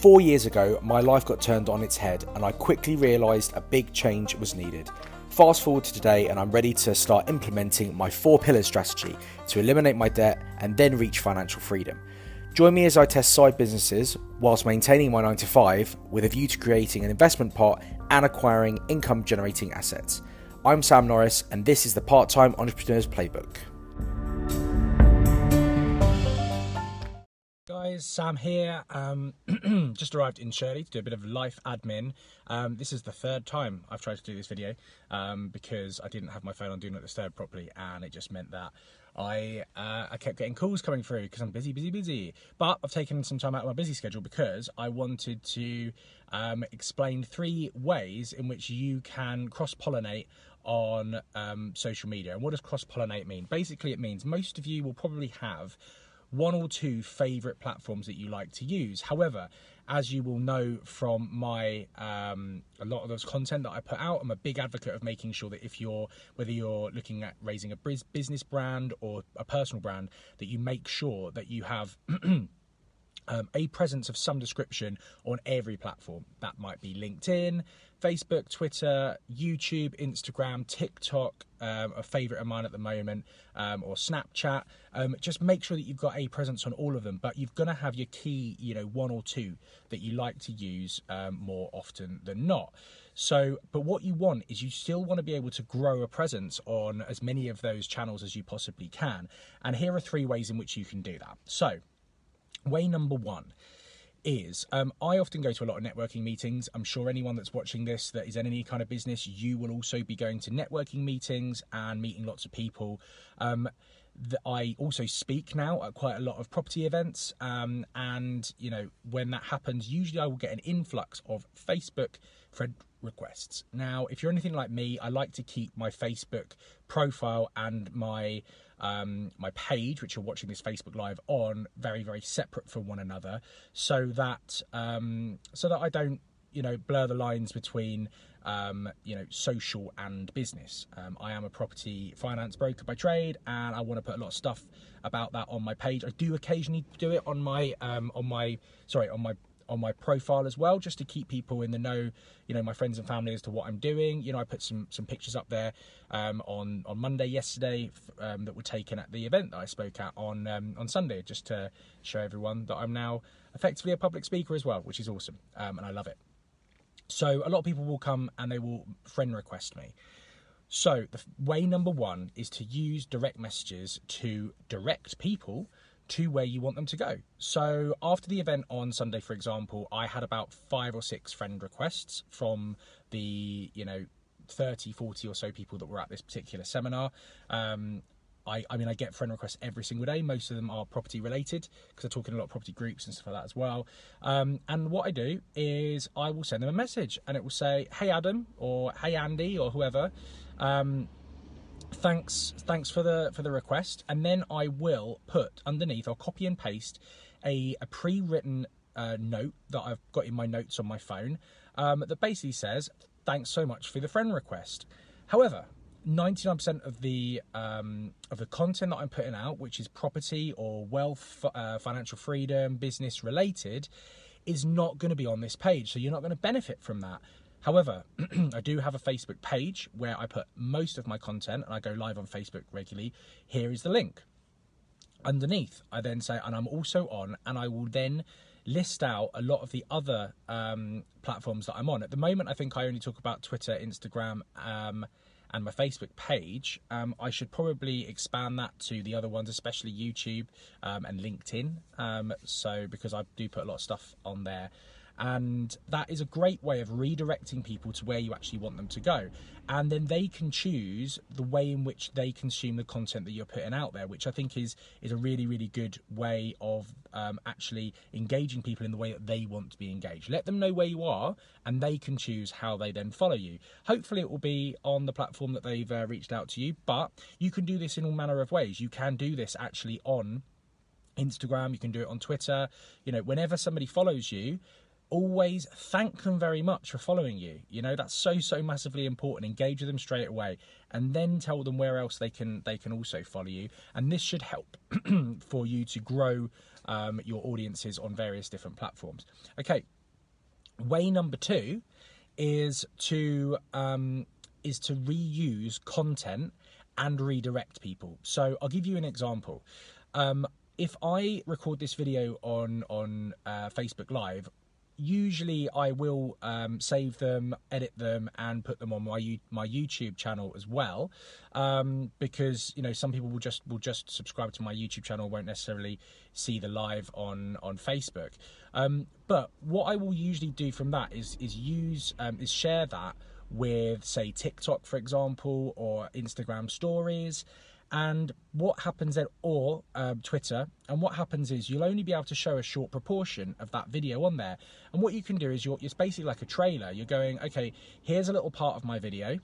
Four years ago, my life got turned on its head, and I quickly realised a big change was needed. Fast forward to today, and I'm ready to start implementing my four pillar strategy to eliminate my debt and then reach financial freedom. Join me as I test side businesses whilst maintaining my 9 to 5 with a view to creating an investment pot and acquiring income generating assets. I'm Sam Norris, and this is the Part Time Entrepreneur's Playbook. Guys, Sam here. Um, just arrived in Shirley to do a bit of life admin. Um, this is the third time I've tried to do this video um, because I didn't have my phone on Do Not Disturb properly, and it just meant that I uh, I kept getting calls coming through because I'm busy, busy, busy. But I've taken some time out of my busy schedule because I wanted to um, explain three ways in which you can cross pollinate on um, social media. And what does cross pollinate mean? Basically, it means most of you will probably have one or two favorite platforms that you like to use. However, as you will know from my um, a lot of those content that I put out, I'm a big advocate of making sure that if you're whether you're looking at raising a business brand or a personal brand, that you make sure that you have. Um, a presence of some description on every platform. That might be LinkedIn, Facebook, Twitter, YouTube, Instagram, TikTok, um, a favorite of mine at the moment, um, or Snapchat. Um, just make sure that you've got a presence on all of them, but you're going to have your key, you know, one or two that you like to use um, more often than not. So, but what you want is you still want to be able to grow a presence on as many of those channels as you possibly can. And here are three ways in which you can do that. So, way number one is um, I often go to a lot of networking meetings. I'm sure anyone that's watching this that is in any kind of business, you will also be going to networking meetings and meeting lots of people. Um, I also speak now at quite a lot of property events, um, and you know when that happens, usually I will get an influx of Facebook friend requests. Now, if you're anything like me, I like to keep my Facebook profile and my um, my page, which you're watching this Facebook Live on, very very separate from one another, so that um, so that I don't you know blur the lines between um, you know social and business. Um, I am a property finance broker by trade, and I want to put a lot of stuff about that on my page. I do occasionally do it on my um, on my sorry on my on my profile as well, just to keep people in the know, you know, my friends and family as to what I'm doing. You know, I put some some pictures up there um, on on Monday yesterday um, that were taken at the event that I spoke at on um, on Sunday, just to show everyone that I'm now effectively a public speaker as well, which is awesome, um, and I love it. So a lot of people will come and they will friend request me. So the way number one is to use direct messages to direct people to where you want them to go. So after the event on Sunday, for example, I had about five or six friend requests from the, you know, 30, 40 or so people that were at this particular seminar. Um, I, I, mean, I get friend requests every single day. Most of them are property related because I talk in a lot of property groups and stuff like that as well. Um, and what I do is I will send them a message and it will say, "Hey Adam" or "Hey Andy" or whoever. Um, thanks thanks for the for the request and then i will put underneath i'll copy and paste a, a pre-written uh, note that i've got in my notes on my phone um, that basically says thanks so much for the friend request however 99% of the um, of the content that I'm putting out, which is property or wealth, uh, financial freedom, business related, is not going to be on this page. So you're not going to benefit from that. However, I do have a Facebook page where I put most of my content and I go live on Facebook regularly. Here is the link. Underneath, I then say, and I'm also on, and I will then list out a lot of the other um, platforms that I'm on. At the moment, I think I only talk about Twitter, Instagram, um, and my Facebook page. Um, I should probably expand that to the other ones, especially YouTube um, and LinkedIn. Um, so, because I do put a lot of stuff on there and that is a great way of redirecting people to where you actually want them to go. And then they can choose the way in which they consume the content that you're putting out there which i think is is a really really good way of um, actually engaging people in the way that they want to be engaged. Let them know where you are and they can choose how they then follow you. Hopefully it will be on the platform that they've uh, reached out to you but you can do this in all manner of ways. You can do this actually on Instagram, you can do it on Twitter. You know, whenever somebody follows you, always thank them very much for following you. You know, that's so so massively important. Engage with them straight away and then tell them where else they can they can also follow you. And this should help for you to grow um, your audiences on various different platforms. Okay. Way number two is to um, is to reuse content and redirect people. So I'll give you an example. Um, if I record this video on on uh, Facebook Live, usually I will um, save them, edit them, and put them on my my YouTube channel as well, um, because you know some people will just will just subscribe to my YouTube channel, won't necessarily see the live on on Facebook. Um, but what I will usually do from that is is use um, is share that with say TikTok, for example, or Instagram Stories. And what happens then, or um, Twitter, and what happens is you'll only be able to show a short proportion of that video on there. And what you can do is you're, it's basically like a trailer. You're going, okay, here's a little part of my video.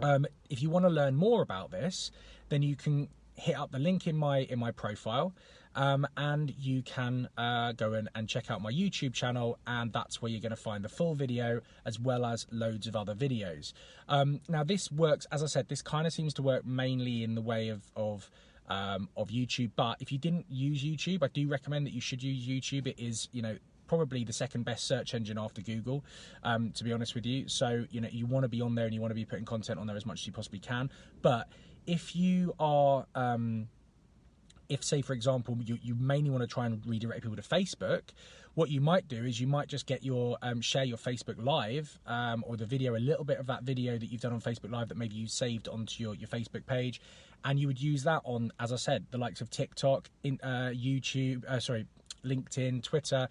Um, if you want to learn more about this, then you can hit up the link in my in my profile um, and you can uh, go in and check out my YouTube channel, and that's where you're going to find the full video as well as loads of other videos. Um, now, this works, as I said, this kind of seems to work mainly in the way of, of um, of YouTube. But if you didn't use YouTube, I do recommend that you should use YouTube. It is, you know, probably the second best search engine after Google, um, to be honest with you. So, you know, you want to be on there and you want to be putting content on there as much as you possibly can. But if you are, um, if say for example you, you mainly want to try and redirect people to facebook what you might do is you might just get your um, share your facebook live um, or the video a little bit of that video that you've done on facebook live that maybe you saved onto your, your facebook page and you would use that on as i said the likes of tiktok in, uh, youtube uh, sorry linkedin twitter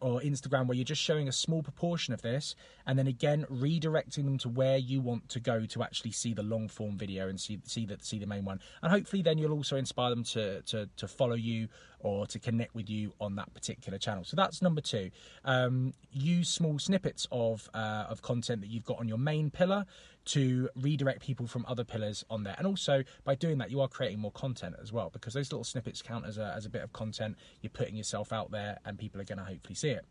or Instagram where you're just showing a small proportion of this and then again redirecting them to where you want to go to actually see the long form video and see see the see the main one and hopefully then you'll also inspire them to to, to follow you or to connect with you on that particular channel so that's number two um, use small snippets of uh, of content that you've got on your main pillar to redirect people from other pillars on there. And also by doing that, you are creating more content as well because those little snippets count as a, as a bit of content. You're putting yourself out there and people are going to hopefully see it.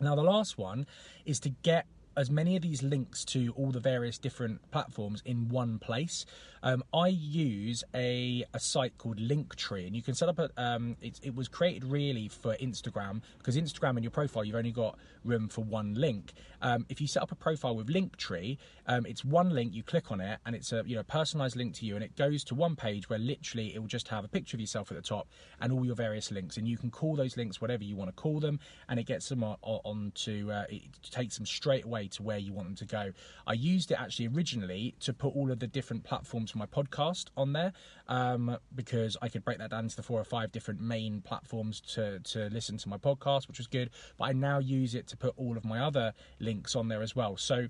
Now, the last one is to get as many of these links to all the various different platforms in one place. Um, I use a, a site called Linktree, and you can set up a. Um, it, it was created really for Instagram because Instagram in your profile you've only got room for one link. Um, if you set up a profile with Linktree, um, it's one link. You click on it, and it's a you know personalized link to you, and it goes to one page where literally it will just have a picture of yourself at the top and all your various links, and you can call those links whatever you want to call them, and it gets them on, on uh, it takes them straight away to where you want them to go. I used it actually originally to put all of the different platforms for my podcast on there um, because I could break that down into the four or five different main platforms to, to listen to my podcast, which was good. But I now use it to put all of my other links on there as well. So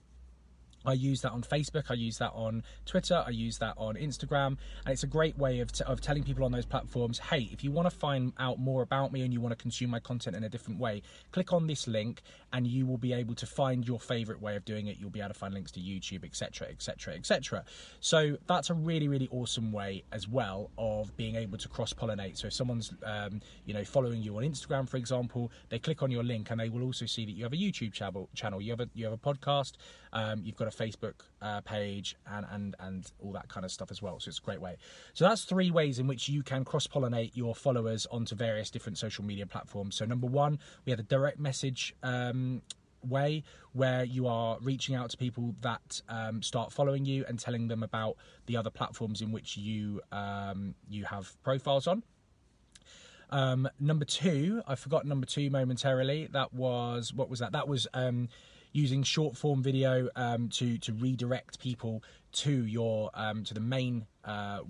I use that on Facebook, I use that on Twitter, I use that on Instagram, and it's a great way of, t- of telling people on those platforms hey, if you want to find out more about me and you want to consume my content in a different way, click on this link and you will be able to find your favorite way of doing it. You'll be able to find links to YouTube, etc., etc., etc. So that's a really, really awesome way as well of being able to cross pollinate. So if someone's um, you know following you on Instagram, for example, they click on your link and they will also see that you have a YouTube channel, you have a you have a podcast, um, you've got a Facebook uh, page, and and and all that kind of stuff as well. So it's a great way. So that's three ways in which you can cross pollinate your followers onto various different social media platforms. So number one, we have a direct message. Um, way where you are reaching out to people that um, start following you and telling them about the other platforms in which you um, you have profiles on. Um, number two, I forgot number two momentarily. That was what was that? That was um, using short form video um, to to redirect people to your um, to the main uh,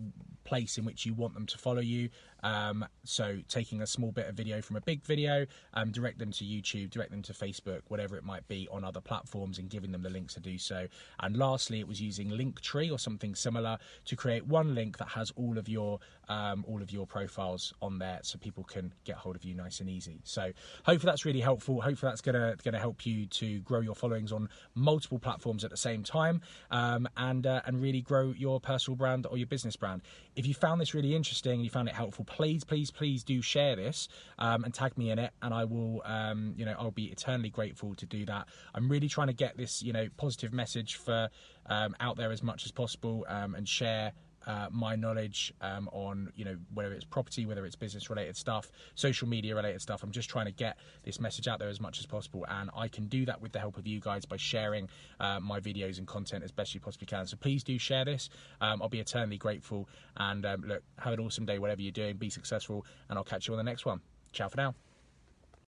place in which you want them to follow you. Um, so taking a small bit of video from a big video, um, direct them to YouTube, direct them to Facebook, whatever it might be on other platforms, and giving them the links to do so. And lastly, it was using Linktree or something similar to create one link that has all of your um, all of your profiles on there, so people can get hold of you nice and easy. So hopefully that's really helpful. Hopefully that's gonna gonna help you to grow your followings on multiple platforms at the same time. Um, and and really grow your personal brand or your business brand. If you found this really interesting and you found it helpful, please, please, please do share this um, and tag me in it, and I will, um, you know, I'll be eternally grateful to do that. I'm really trying to get this, you know, positive message for um, out there as much as possible um, and share uh, my knowledge um, on you know whether it's property, whether it's business related stuff, social media related stuff. I'm just trying to get this message out there as much as possible, and I can do that with the help of you guys by sharing uh, my videos and content as best you possibly can. So please do share this. Um, I'll be eternally grateful. And um, look, have an awesome day, whatever you're doing. Be successful, and I'll catch you on the next one. Ciao for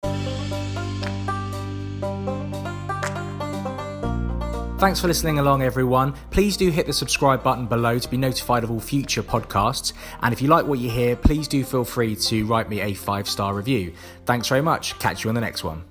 now. Thanks for listening along, everyone. Please do hit the subscribe button below to be notified of all future podcasts. And if you like what you hear, please do feel free to write me a five star review. Thanks very much. Catch you on the next one.